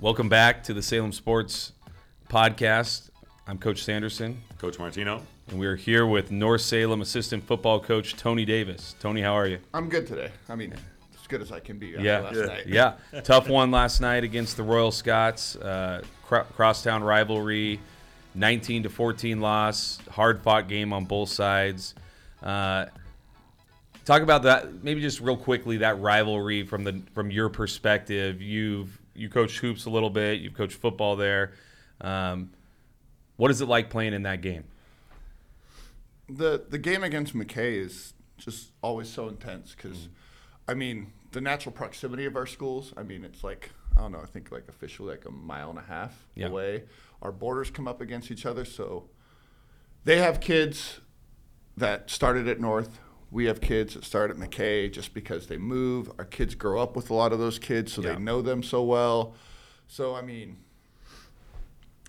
Welcome back to the Salem Sports Podcast. I'm Coach Sanderson, Coach Martino. and we are here with North Salem assistant football coach Tony Davis. Tony, how are you? I'm good today. I mean, as good as I can be Yeah, last yeah. night. yeah. Tough one last night against the Royal Scots. Uh, cro- crosstown rivalry, 19 to 14 loss. Hard fought game on both sides. Uh, talk about that maybe just real quickly that rivalry from the from your perspective. You've you coached hoops a little bit. You've coached football there. Um, what is it like playing in that game? The the game against McKay is just always so intense because, Mm. I mean, the natural proximity of our schools. I mean, it's like I don't know. I think like officially like a mile and a half Yeah. away. Our borders come up against each other, so they have kids that started at North. We have kids that start at McKay just because they move. Our kids grow up with a lot of those kids, so Yeah. they know them so well. So I mean,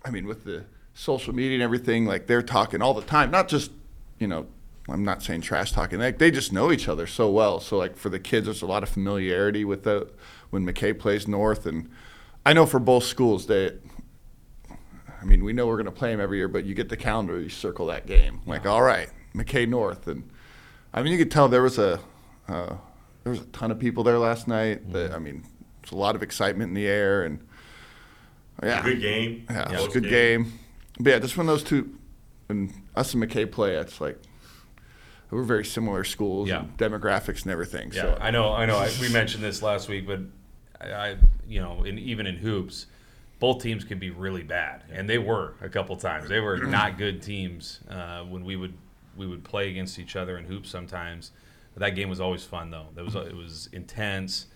I mean, with the social media and everything, like they're talking all the time. Not just, you know, I'm not saying trash talking. Like they just know each other so well. So like for the kids, there's a lot of familiarity with the when McKay plays North, and I know for both schools that. I mean, we know we're going to play them every year, but you get the calendar, you circle that game. Like, all right, McKay North, and I mean, you could tell there was a uh, there was a ton of people there last night. That I mean, it's a lot of excitement in the air, and yeah, Good game. yeah, it was a good game. But yeah, just when those two, when us and McKay play, it's like we're very similar schools, Yeah. and demographics and everything. Yeah, so I know. I know. I, we mentioned this last week, but I, I you know, in, even in hoops, both teams can be really bad, and they were a couple times. They were not good teams uh, when we would we would play against each other in hoops sometimes. But that game was always fun, though. It was it was intense.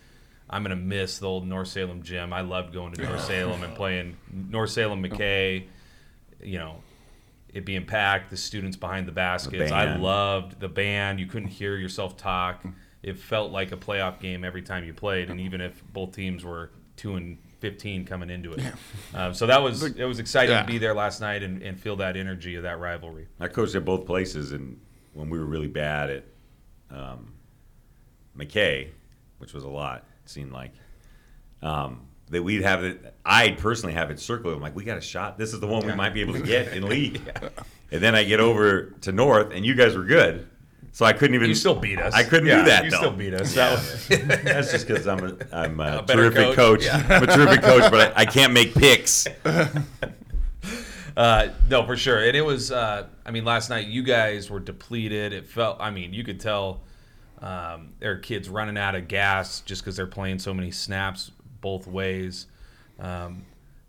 I'm gonna miss the old North Salem gym. I loved going to North Salem and playing North Salem McKay. You know, it being packed, the students behind the baskets. I loved the band. You couldn't hear yourself talk. It felt like a playoff game every time you played, and even if both teams were two and fifteen coming into it, um, so that was it was exciting Yeah. to be there last night and, and feel that energy of that rivalry. I coached at both places, and when we were really bad at um, McKay, which was a lot, it seemed like, um, that we'd have it. I'd personally have it circled. I'm like, we got a shot. This is the one we might be able to get in league. And then I get over to North, and you guys were good. So I couldn't even. You still beat us. I couldn't Yeah, do that. You though. still beat us. That was- That's just because I'm a, I'm a, A terrific coach. coach. I'm a terrific coach, but I, I can't make picks. Uh, no, for sure. And it was, uh, I mean, last night you guys were depleted. It felt, I mean, you could tell um, there are kids running out of gas just because they're playing so many snaps both ways. Um,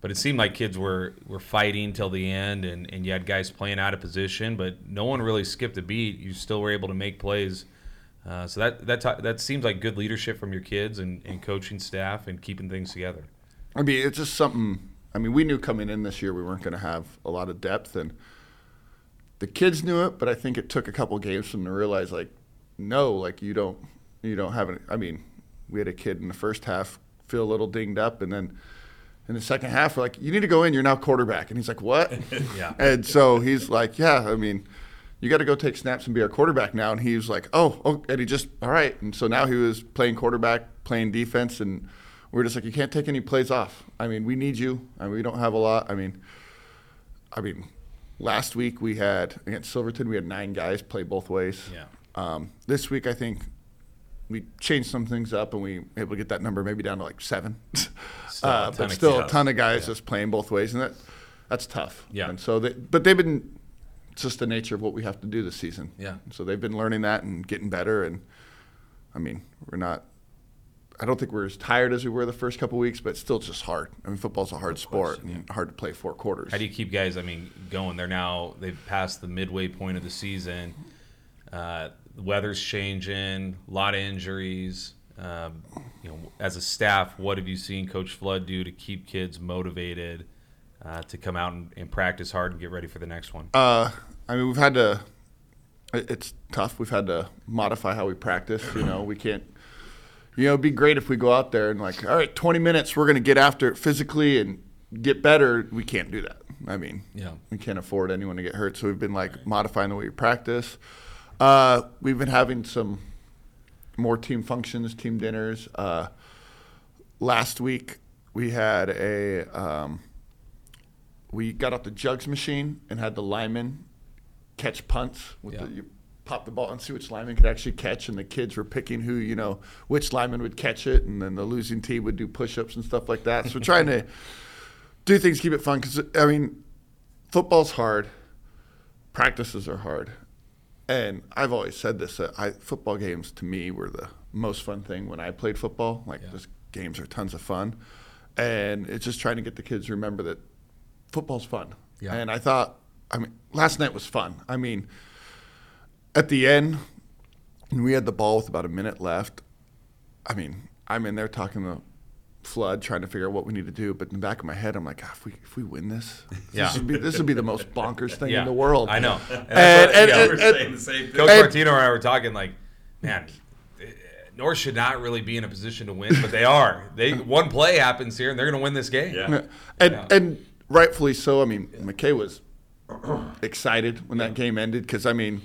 but it seemed like kids were, were fighting till the end, and, and you had guys playing out of position, but no one really skipped a beat. You still were able to make plays. Uh, so that that that seems like good leadership from your kids and, and coaching staff and keeping things together. I mean, it's just something. I mean, we knew coming in this year we weren't going to have a lot of depth, and the kids knew it. But I think it took a couple games for them to realize, like, no, like you don't, you don't have it. I mean, we had a kid in the first half feel a little dinged up, and then in the second half, we're like, you need to go in. You're now quarterback, and he's like, what? Yeah. And so he's like, yeah. I mean, you got to go take snaps and be our quarterback now. And he was like, oh, oh, and he just, all right. And so now he was playing quarterback, playing defense, and we're just like, you can't take any plays off. I mean, we need you. I mean, we don't have a lot. I mean, I mean, last week we had against Silverton, we had nine guys play both ways. Yeah. Um, this week, I think we changed some things up and we were able to get that number maybe down to like seven. Still uh, but still, a ton of guys just playing both ways, and that that's tough. Yeah. And so, they, but they've been it's just the nature of what we have to do this season. Yeah. So they've been learning that and getting better, and I mean, we're not. I don't think we're as tired as we were the first couple weeks, but it's still just hard. I mean, football's a hard sport and hard to play four quarters. How do you keep guys? I mean, going? They're now they've passed the midway point of the season. Uh, the weather's changing, a lot of injuries. Um, you know, as a staff, what have you seen Coach Flood do to keep kids motivated uh, to come out and, and practice hard and get ready for the next one? Uh, I mean, we've had to. It's tough. We've had to modify how we practice. You know, we can't. You know, it'd be great if we go out there and like, all right, 20 minutes, we're going to get after it physically and get better. We can't do that. I mean, Yeah. we can't afford anyone to get hurt. So we've been like modifying the way we practice. Uh, we've been having some more team functions, team dinners. Uh, last week we had a um, we got out the jugs machine and had the linemen catch punts with Yeah. the you pop the ball and see which lineman could actually catch and the kids were picking who you know which lineman would catch it and then the losing team would do push-ups and stuff like that so trying to do things keep it fun because i mean football's hard practices are hard and i've always said this that I, football games to me were the most fun thing when i played football like Yeah. just games are tons of fun and it's just trying to get the kids to remember that football's fun Yeah. and i thought i mean last night was fun i mean at the end, and we had the ball with about a minute left. I mean, I'm in there talking to Flood, trying to figure out what we need to do. But in the back of my head, I'm like, ah, if we if we win this, Yeah. this would be this would be the most bonkers thing Yeah. in the world. I know. And And, that's what- and, yeah, and- We're and- saying the same thing. Coach And- Martino and I were talking like, man, eh, North should not really be in a position to win, but they are. They one play happens here, and they're going to win this game. Yeah. and Yeah. and rightfully so. I mean, McKay was excited when that game ended because I mean,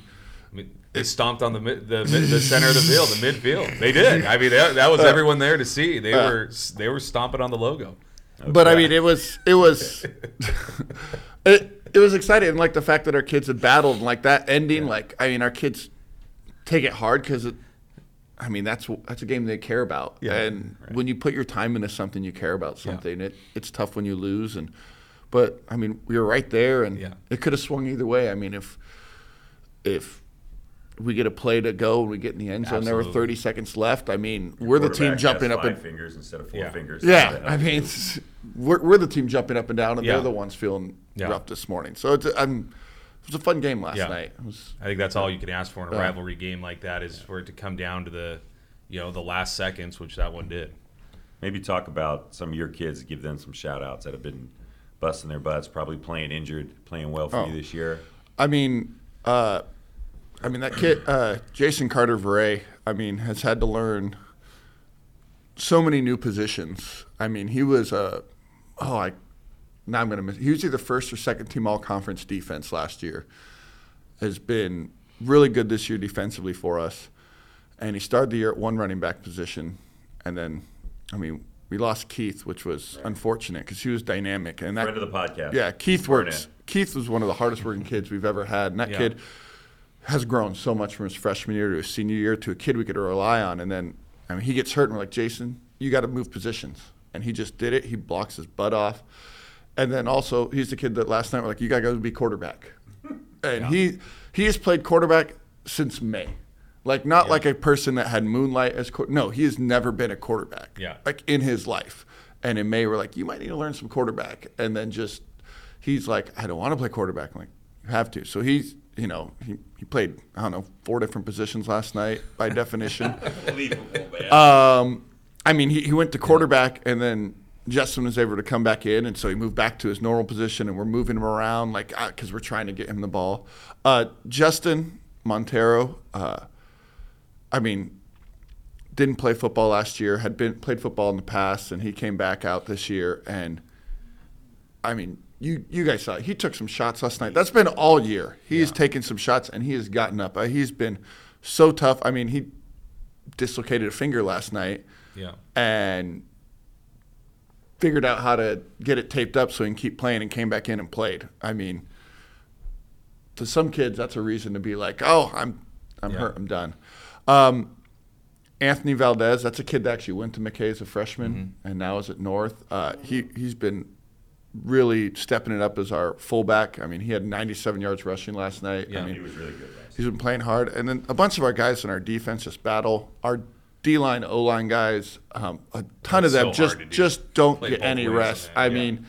I mean, they stomped on the the the center of the field, the midfield. They did. I mean, that, that was everyone there to see. They Uh. were they were stomping on the logo. But I mean, it was it was it, it was exciting, and like the fact that our kids had battled, and like that ending. Like I mean, our kids take it hard because. I mean, that's that's a game they care about, Yeah. and when you put your time into something, you care about something. It it's tough when you lose, and but I mean, we were right there, and Yeah. it could have swung either way. I mean, if if we get a play to go and we get in the end zone, there were 30 seconds left. I mean, we're the team jumping has up and fingers instead of four Yeah. fingers. yeah, I mean, we're, we're the team jumping up and down, and Yeah. they're the ones feeling Yeah. rough this morning. So it's, I'm, it was a fun game last Yeah. night. It was, I think that's all you can ask for in a Yeah. rivalry game like that is for it to come down to the, you know, the last seconds, which that one did. Maybe talk about some of your kids, give them some shout outs that have been busting their butts, probably playing injured, playing well for Oh. you this year. I mean, uh, I mean that kid, uh, Jason Carter Vare. I mean, has had to learn so many new positions. I mean, he was a, oh, I, now I'm gonna miss. He was either first or second team all conference defense last year. Has been really good this year defensively for us, and he started the year at one running back position, and then, I mean, we lost Keith, which was unfortunate because he was dynamic and that Friend of the podcast. yeah, Keith works. Keith was one of the hardest working kids we've ever had, and that Yeah. kid has grown so much from his freshman year to his senior year to a kid we could rely on. And then, I mean, he gets hurt, and we're like, Jason, you got to move positions, and he just did it. He blocks his butt off, and then also he's the kid that last night we're like, you got to go be quarterback, and he he has played quarterback since May. Like not like a person that had moonlight as quar- no, he has never been a quarterback. Yeah. like in his life. And in May, we're like, you might need to learn some quarterback. And then just, he's like, I don't want to play quarterback. I'm like, you have to. So he's, you know, he, he played, I don't know, four different positions last night by definition. Unbelievable, um, I mean, he, he went to quarterback and then Justin was able to come back in. And so he moved back to his normal position and we're moving him around like, because we're trying to get him the ball. Uh, Justin Montero, uh, I mean, didn't play football last year, had been played football in the past, and he came back out this year. And I mean, you you guys saw it. he took some shots last night. That's been all year. He's has taken some shots, and he has gotten up. Uh, he's been so tough. I mean, he dislocated a finger last night Yeah. and figured out how to get it taped up so he can keep playing, and came back in and played. I mean, to some kids, that's a reason to be like, "Oh, I'm I'm Yeah. hurt. I'm done." Um, Anthony Valdez, that's a kid that actually went to McKay as a freshman and now is at North. Uh, he he's been really stepping it up as our fullback. I mean, he had 97 yards rushing last night. Yeah. I mean, he was really good. Last he's been playing hard, and then a bunch of our guys in our defense just battle. Our D line, O line guys, um, a ton That's of them so just do. just don't Play get any rest. I yeah. mean,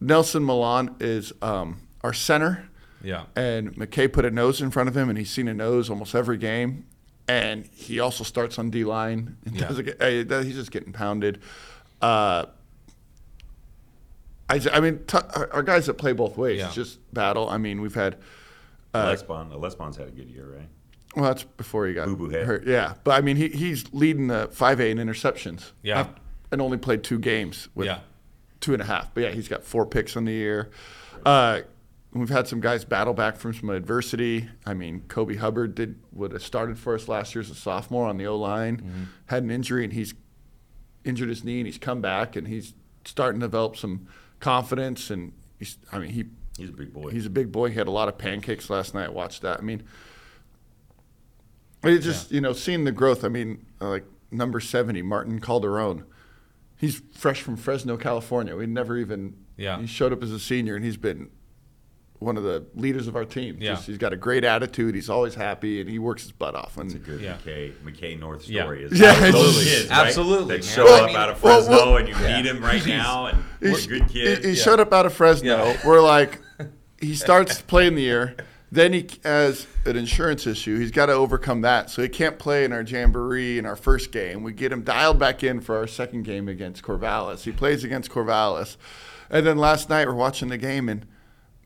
Nelson Milan is um, our center. Yeah. And McKay put a nose in front of him, and he's seen a nose almost every game. And he also starts on D line. and Yeah. get- He's just getting pounded. Uh, I, I mean, t- our our guys that play both ways Yeah. just battle. I mean, we've had. year. Uh, Lesbon, Lesbon's had a good year, right? well, that's before he got Boo-boo head. hurt. Yeah, but I mean, he, he's leading the five A in interceptions. Yeah. Af- and only played two games with Yeah. two and a half. But yeah, he's got four picks on the year. Uh, we've had some guys battle back from some adversity. I mean, Kobe Hubbard did would have started for us last year as a sophomore on the O line, Mm-hmm. had an injury and he's injured his knee and he's come back and he's starting to develop some confidence, and he's, I mean, he He's a big boy. he's a big boy. He had a lot of pancakes last night. Watched that. I mean, it just you know seeing the growth. I mean, uh, like number seventy, Martin Calderon. He's fresh from Fresno, California. We never even. Yeah. He showed up as a senior, and he's been one of the leaders of our team. Yeah. Just- he's got a great attitude. He's always happy, and he works his butt off. And It's a good Yeah. McKay, McKay North Yeah. story. Is Yeah, absolutely. kids, right, Absolutely. that Yeah. show Well, I up mean- out of Fresno well- and you meet him right now, and what a good kid. He, he showed up out of Fresno. Yeah. We're like, he starts playing the year. Then he has an insurance issue. He's got to overcome that. So he can't play in our jamboree in our first game. We get him dialed back in for our second game against Corvallis. He plays against Corvallis. And then last night we're watching the game, and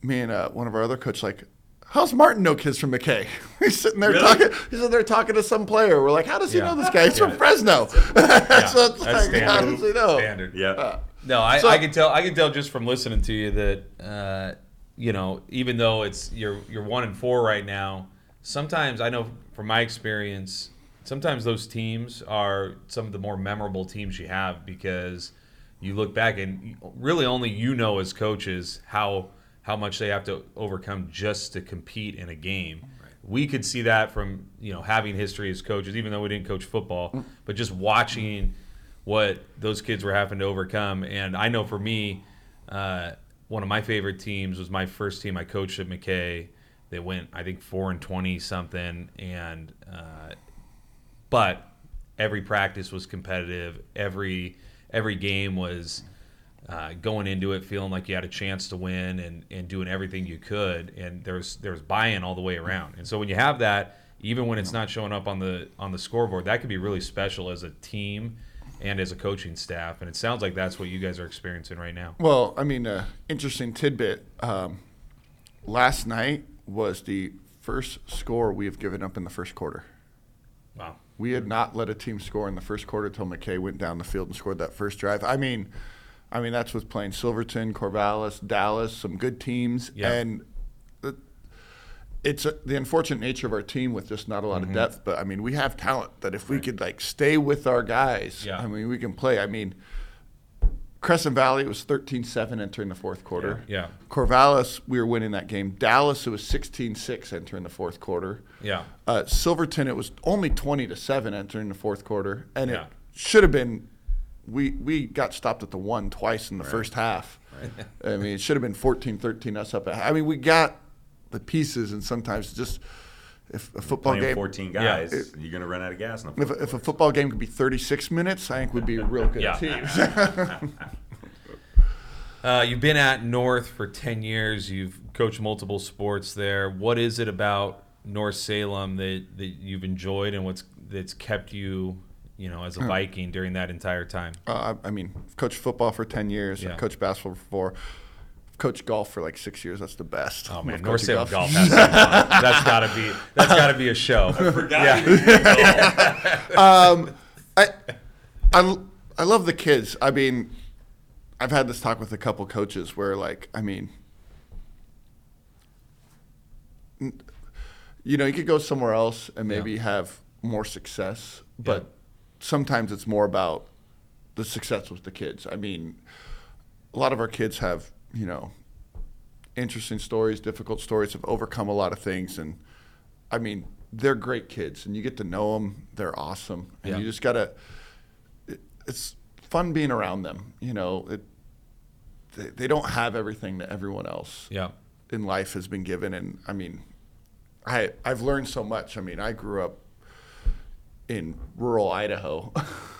me and uh, one of our other coaches like, How's Martin know kids from McKay? He's sitting there Really? talking. He's sitting there talking to some player. We're like, how does he Yeah. know this guy? He's from Yeah. Fresno. so it's That's like, how standard. does he know? Standard. yeah. Uh, No, I, So- I can tell. I can tell just from listening to you that uh, you know, even though it's you're you're one and four right now, sometimes I know from my experience, sometimes those teams are some of the more memorable teams you have because you look back and really only you know as coaches how how much they have to overcome just to compete in a game. We could see that from you know having history as coaches, even though we didn't coach football, but just watching what those kids were having to overcome. And I know for me, uh, one of my favorite teams was my first team I coached at McKay. They went, I think, four and twenty something, and uh, but every practice was competitive. Every every game was uh, going into it feeling like you had a chance to win and, and doing everything you could. And there's there's buy-in all the way around. And so when you have that, even when it's not showing up on the on the scoreboard, that could be really special as a team and as a coaching staff. And it sounds like that's what you guys are experiencing right now. Well, I mean, uh, interesting tidbit. Um, last night was the first score we have given up in the first quarter. Wow. We had not let a team score in the first quarter until McKay went down the field and scored that first drive. I mean, I mean that's with playing Silverton, Corvallis, Dallas, some good teams, Yeah. and the- it's uh the unfortunate nature of our team with just not a lot Mm-hmm. of depth. But I mean, we have talent that if we could like stay with our guys, Yeah. I mean, we can play. I mean, Crescent Valley it was 13-7 entering the fourth quarter. Yeah. Corvallis, we were winning that game. Dallas, it was 16-6 entering the fourth quarter. Yeah. Uh, Silverton, it was only 20 to 7 entering the fourth quarter. And Yeah. it should have been, we, we got stopped at the one twice in the first half. I mean, it should have been 14 13 us up. At, I mean, we got the pieces, and sometimes just if a football game. 14 Yeah. guys, you're going to run out of gas. In the If, a- if a football game could be 36 minutes, I think would be a real good Yeah. team. Uh, you've been at North for 10 years. You've coached multiple sports there. What is it about North Salem that, that you've enjoyed and what's that's kept you, you know, as a Viking during that entire time? Uh, I I mean, I've coached football for 10 years. Yeah. I've coached basketball for four. I've coached golf for like six years. That's the best. Oh man, North coaching Salem golf. Has to be. That's gotta be that's gotta be a show. Yeah. um, I, I, I love the kids. I mean, I've had this talk with a couple coaches where, like, I mean, you know, you could go somewhere else and maybe have more success, but Yeah. Sometimes it's more about the success with the kids. I mean, a lot of our kids have, you know, interesting stories, difficult stories, have overcome a lot of things, and I mean, they're great kids, and you get to know them. They're awesome, and Yeah. you just gotta. It, it's fun being around them. You know, it, they, they don't have everything that everyone else Yeah. in life has been given, and I mean, I I've learned so much. I mean, I grew up in rural Idaho,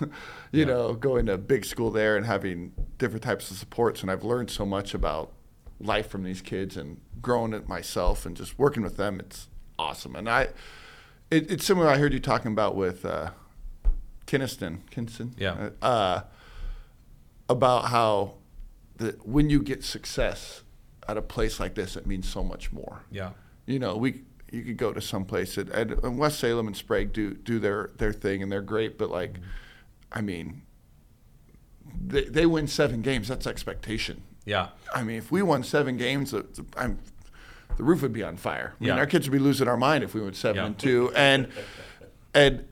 you know, going to big school there and having different types of supports, and I've learned so much about life from these kids and growing it myself and just working with them. It's awesome, and I, it, it's similar. I heard you talking about with uh, Kinnison, Kinnison, Yeah. uh, about how the when you get success at a place like this, it means so much more Yeah. you know, we you could go to some place and, and West Salem and Sprague do do their their thing and they're great, but like, I mean, they they win seven games. That's expectation. Yeah. I mean, if we won seven games, uh, I'm, the roof would be on fire. I mean, Yeah. our kids would be losing our mind if we went seven Yeah. and two. And and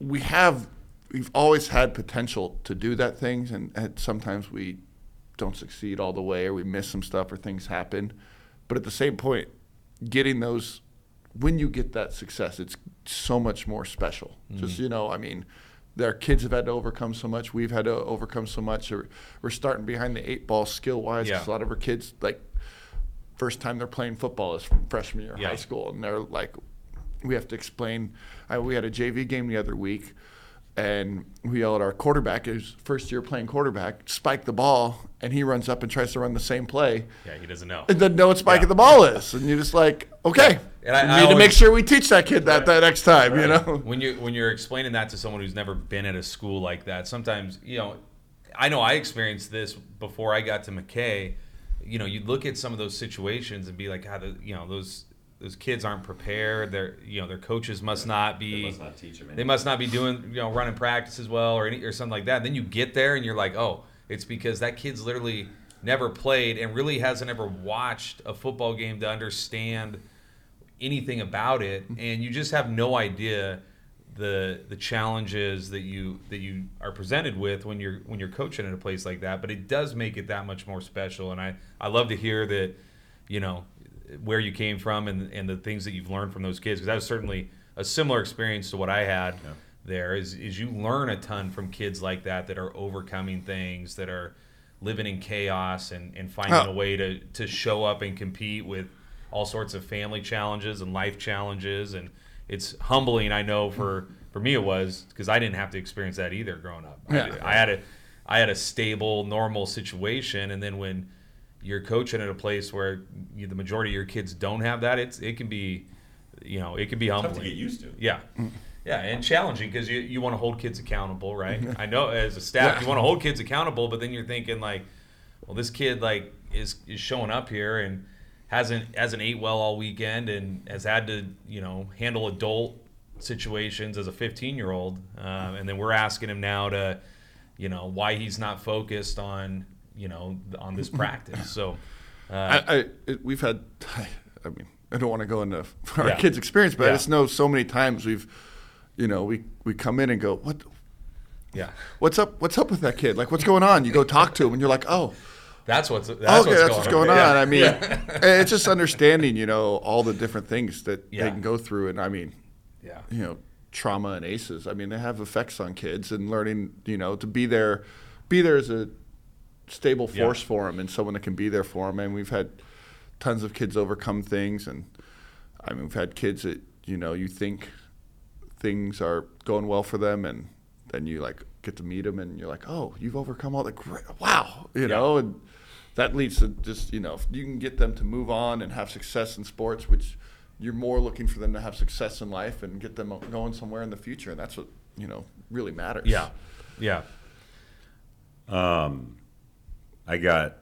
we have we've always had potential to do that things, and, and sometimes we don't succeed all the way, or we miss some stuff, or things happen. But at the same point, getting those when you get that success, it's so much more special. Mm-hmm. Just you know, I mean, their kids have had to overcome so much. We've had to overcome so much. Or we're starting behind the eight ball skill wise. Yeah. A lot of our kids like first time they're playing football is freshman year Yeah. high school, and they're like, we have to explain. I, we had a JV game the other week, and we yell at our quarterback, who's first year playing quarterback, spike the ball, and he runs up and tries to run the same play, Yeah, he doesn't know. and doesn't know what spiking Yeah. the ball is, and you're just like, okay, And I- we I need to make sure we teach that kid that that next time, you know. when you when you're explaining that to someone who's never been at a school like that, sometimes you know, I know I experienced this before I got to McKay. You know, you'd look at some of those situations and be like, God, the- you know, those those kids aren't prepared. Their you know their coaches must not be. They must not teach 'em They must not be doing you know running practice as well or any or something like that. Then you get there and you're like, oh, it's because that kid's literally never played and really hasn't ever watched a football game to understand anything about it mm-hmm. and you just have no idea the the challenges that you that you are presented with when you're when you're coaching at a place like that but it does make it that much more special and I I love to hear that you know where you came from and and the things that you've learned from those kids because that was certainly a similar experience to what I had there is is you learn a ton from kids like that that are overcoming things that are living in chaos and, and finding Oh. a way to, to show up and compete with all sorts of family challenges and life challenges and it's humbling I know for for me it was because I didn't have to experience that either growing up Yeah. I, I had a I had a stable normal situation and then when you're coaching at a place where you, the majority of your kids don't have that it's it can be you know it can be humbling. Tough to get used to. yeah. Yeah, and challenging because you, you want to hold kids accountable, right? I know as a staff you want to hold kids accountable, but then you're thinking like, well, this kid like is is showing up here and hasn't hasn't ate well all weekend and has had to you know handle adult situations as a 15 year old, um, and then we're asking him now to, you know, why he's not focused on you know on this practice. So, uh, I, I it, we've had, I mean, I don't want to go into our Yeah. kids' experience, but I Yeah. just know so many times we've, you know, we we come in and go, what, yeah, what's up, what's up with that kid? Like, what's going on? You go talk to him, and you're like, oh, that's what's that's okay, what's that's going what's going on. Yeah. I mean, it's just understanding, you know, all the different things that Yeah. they can go through, and I mean, yeah. you know, trauma and ACEs. I mean, they have effects on kids, and learning, you know, to be there, be there as a stable Yeah. force for them, and someone that can be there for them. And we've had tons of kids overcome things, and I mean, we've had kids that you know you think things are going well for them, and then you like get to meet them, and you're like, oh, you've overcome all the great, wow, you know, and that leads to just you know, if you can get them to move on and have success in sports, which you're more looking for them to have success in life and get them going somewhere in the future, and that's what you know really matters. Yeah, yeah. Um, I got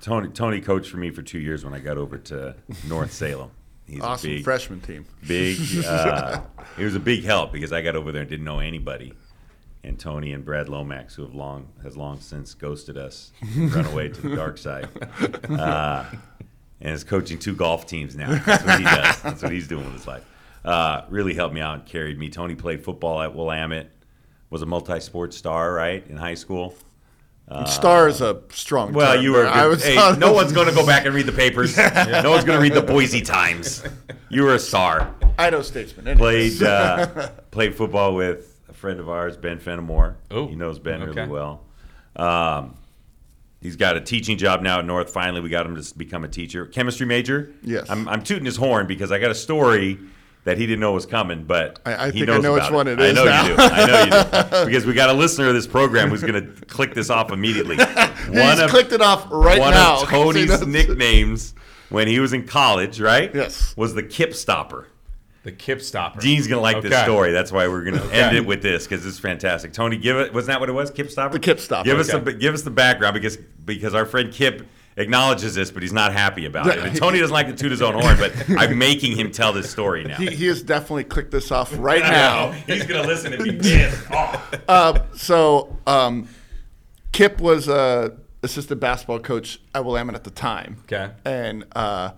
Tony. Tony coached for me for two years when I got over to North Salem. He's awesome a big, freshman team. big. Uh, it was a big help because I got over there and didn't know anybody. And Tony and Brad Lomax, who have long has long since ghosted us, run away to the dark side, uh, and is coaching two golf teams now. That's what he does. That's what he's doing with his life. Uh, really helped me out and carried me. Tony played football at Willamette, was a multi-sport star, right, in high school. Star is a strong. Well, term you were. I was Hey, no one's going to go back and read the papers. No one's going to read the Boise Times. You were a star. Idaho statesman. anyways. Played uh, played football with a friend of ours, Ben Fenimore. Oh, he knows Ben okay. really well. Um, he's got a teaching job now at North. Finally, we got him to become a teacher, chemistry major. Yes. I'm, I'm tooting his horn because I got a story that he didn't know was coming, but I- I he think I knows know which about one it I know now. you do. I know you do because we got a listener of this program who's going to click this off immediately. He's clicked it off right one now. of 'cause he Tony's nicknames when he was in college, right? Yes. Was the Kip Stopper. The Kip Stopper. Gene's gonna like this story. That's why we're gonna end it with this because it's fantastic. Tony, give it. Wasn't that what it was? Kip Stopper. The Kip Stopper, Give us the give us the background because because our friend Kip acknowledges this, but he's not happy about it. And Tony doesn't like to toot his own horn, but I'm making him tell this story now. He, he has definitely clicked this off right now. he's gonna listen and be pissed off. Uh, so um, Kip was uh, assistant basketball coach at Willamette at the time. Okay. And uh,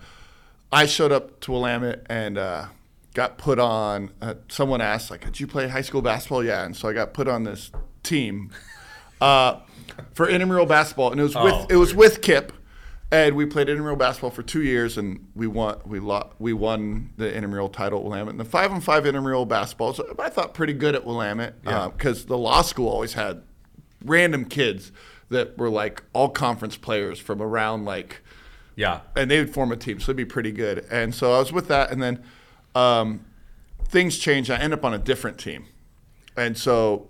I showed up to Willamette and uh, got put on. Uh, someone asked, like, "Did you play high school basketball?" Yeah, and so I got put on this team uh, for intramural basketball, and it was Oh, with it was with Kip, and we played intramural basketball for two years, and we won we lo- we won the intramural title at Willamette. And the five on five intramural basketball, so I thought pretty good at Willamette Yeah. because the law school always had random kids that were like all conference players from around like Yeah. and they would form a team, so it'd be pretty good. And so I was with that, and then um, things changed. I end up on a different team, and so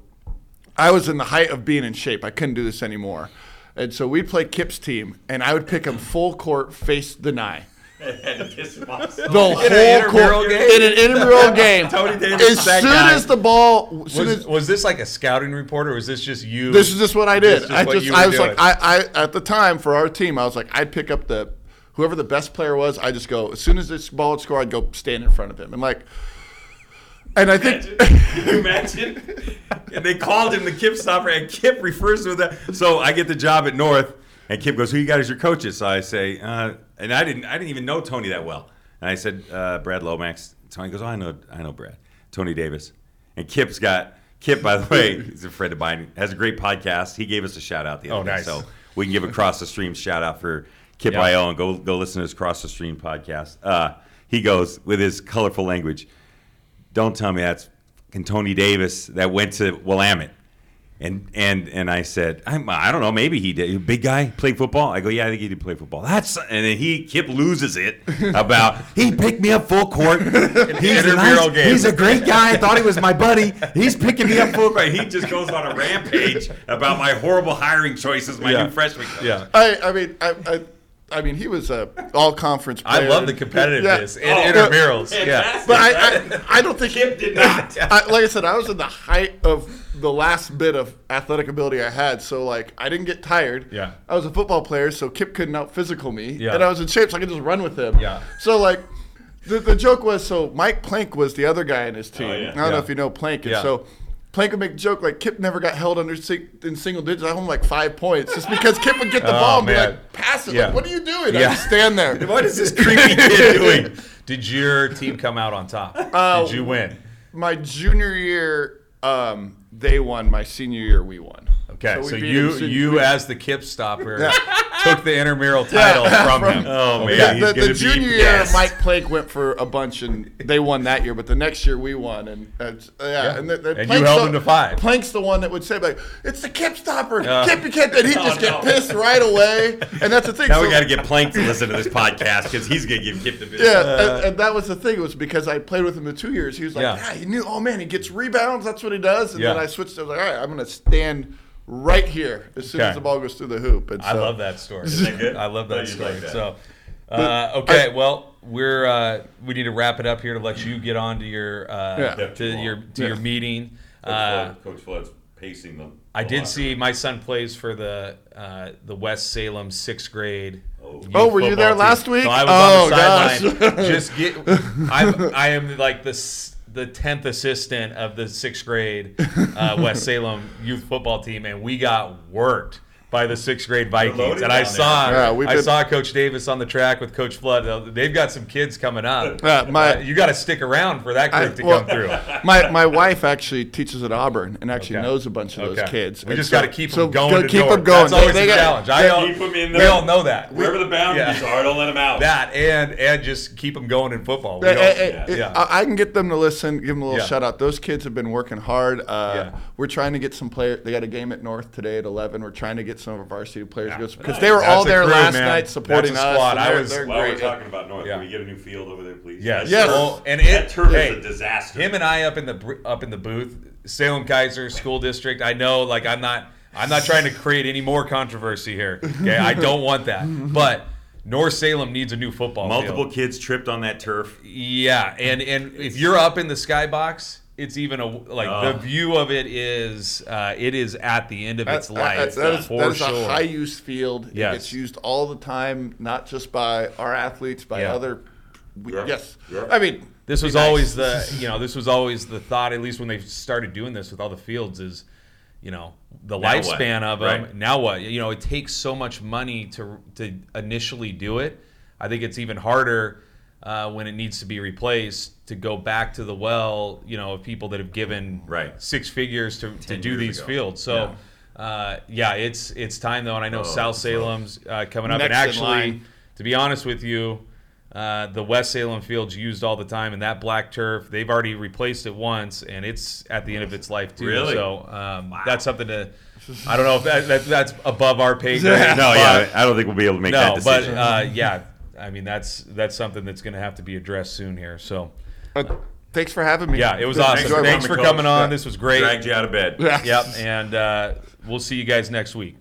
I was in the height of being in shape. I couldn't do this anymore, and so we'd play Kip's team, and I would pick him full court, face the deny. The whole intramural court game? in an intramural game. Tony Davis as is that soon guy. as the ball, soon Was, as, was this like a scouting report or was this just you? this is just what I did. is I what just you I was doing. like I, I at the time for our team I was like I'd pick up the whoever the best player was. I just go as soon as this ball would score, I'd go stand in front of him and like. And I think you imagine? and they called him the Kip stopper, and Kip refers to that. So I get the job at North, and Kip goes, "Who you got as your coaches?" So I say, uh, and I didn't, I didn't even know Tony that well. And I said, uh, "Brad Lomax." Tony goes, oh, "I know, I know Brad." Tony Davis, and Kip's got Kip. By the way, he's a friend of mine. Has a great podcast. He gave us a shout out the other Oh, day, nice. so we can give a cross the stream shout out for Kip Yeah. IO and go go listen to his cross the stream podcast. Uh, he goes with his colorful language don't tell me that's fucking Tony Davis that went to Willamette. And and and I said, I'm, I don't know, maybe he did. Big guy, played football. I go, yeah, I think he did play football. That's and then he Kip loses it about he picked me up full court. He's a, intramural game. he's a great guy. I thought he was my buddy. He's picking me up full court. He just goes on a rampage about my horrible hiring choices my Yeah. new freshman. coach. Yeah. I I mean I. I I mean, he was a all conference I love the competitiveness Yeah. in Oh, intramurals. Yeah. But I, I, I don't think Kip did not. I, like I said, I was in the height of the last bit of athletic ability I had. So like, I didn't get tired. Yeah. I was a football player, so Kip couldn't out physical me, Yeah. and I was in shape, so I could just run with him. Yeah. So like, the, the joke was so Mike Plank was the other guy in his team. Oh, yeah. I don't know if you know Plank, and Yeah. so. Plank would make a joke like Kip never got held under sing, in single digits. I home like five points just because Kip would get the Oh, ball and be like, pass it. Yeah. Like, what are you doing? Yeah. I just stand there. What is this creepy kid doing? Did your team come out on top? Uh, Did you win? My junior year, um, they won. My senior year, we won. Okay, we so, you you we- as the Kip stopper took the intramural title from, from- him. Oh, man. Yeah, he's the, gonna the be junior year, pissed. Mike Plank went for a bunch, and they won that year. But the next year, we won, and uh, yeah, Yeah. and, the, the And you held the- him to five. Plank's the one that would say like, "It's the Kip stopper, Uh. Kip, you can't," and he'd just get pissed right away. And that's the thing. Now so- we got to get Plank to listen to this podcast because he's gonna give Kip the business. Yeah, and, and that was the thing. It was because I played with him in two years. He was like, Yeah. yeah, he knew. Oh man, he gets rebounds. That's what he does. And Yeah. then I switched. I was like, all right, I'm going to stand right here as soon Okay. as the ball goes through the hoop. And I love that story. Isn't that good? I love Oh, that you story. like that. So, uh, okay, well, we're uh, we need to wrap it up here to let you get on to your uh, Yeah. to your to your Yeah. meeting. Uh, Coach Flood's pacing them. I did see my son plays for the uh, the West Salem sixth grade. Oh. Oh, were you there team. last week? So I was Oh, on the gosh. sideline. Just get. I'm, I am like the s- the tenth assistant of the sixth grade uh, West Salem youth football team, and we got worked by the sixth grade Vikings. And I saw. Yeah, we've I been- saw Coach Davis on the track with Coach Flood. Uh, They've got some kids coming up. Yeah, my- Uh, you got to stick around for that group I- to well, come through. my my wife actually teaches at Auburn and actually Okay. knows a bunch of those kids. We And just so- got to keep so them going. go- to keep North. them going. That's always They- the they got- challenge. I they- all, Keep 'em in we there. all know that. Wherever the boundaries Yeah. are, don't let them out. that and and just keep them going in football. We Hey, don't- hey, hey, yeah. I I can get them to listen. Give them a little Yeah. shout out. Those kids have been working hard. Uh, Yeah. We're trying to get some players. They got a game at North today at eleven. We're trying to get some of our varsity players Yeah. because Nice. they were all That's a there crew, last man. night supporting That's a us. squad. and I was- they're While we're talking about North, Yeah. can we get a new field over there, please? Yes. Yes. Well, and That it, turf hey, is a disaster. him and I up in the up in the booth, Salem Keizer School District. I know, like I'm not I'm not trying to create any more controversy here. Okay, I don't want that. But North Salem needs a new football Multiple field. kids tripped on that turf. Yeah, and and if you're up in the skybox, it's even a like Oh. the view of it is uh, it is at the end of its That- life that- that is, for that is sure. a high use field. Yes. It gets used all the time, not just by our athletes, by Yeah. other. we- Yeah. Yes. Yeah. I mean, This was nice. always the you know this was always the thought at least when they started doing this with all the fields is you know the Now what? lifespan of them Right. now what you know it takes so much money to to initially do it I think it's even harder uh, when it needs to be replaced to go back to the well, you know, of people that have given Right. six figures to, to do these ago. fields. So, uh, yeah, it's it's time though, and I know Oh, South Salem's uh, coming up. Next and actually, to be honest with you, uh, the West Salem field's used all the time, and that black turf they've already replaced it once, and it's at the end of its life too. Really? So um, that's something to. I don't know if that, that that's above our pay grade. No, but- yeah, I don't think we'll be able to make that no, but decision. uh, yeah, I mean that's that's something that's going to have to be addressed soon here. So But thanks for having me. yeah, it was awesome. enjoyable. Thanks for Coach. coming on. Yeah. This was great. Dragged you out of bed. Yeah. Yep, and uh, we'll see you guys next week.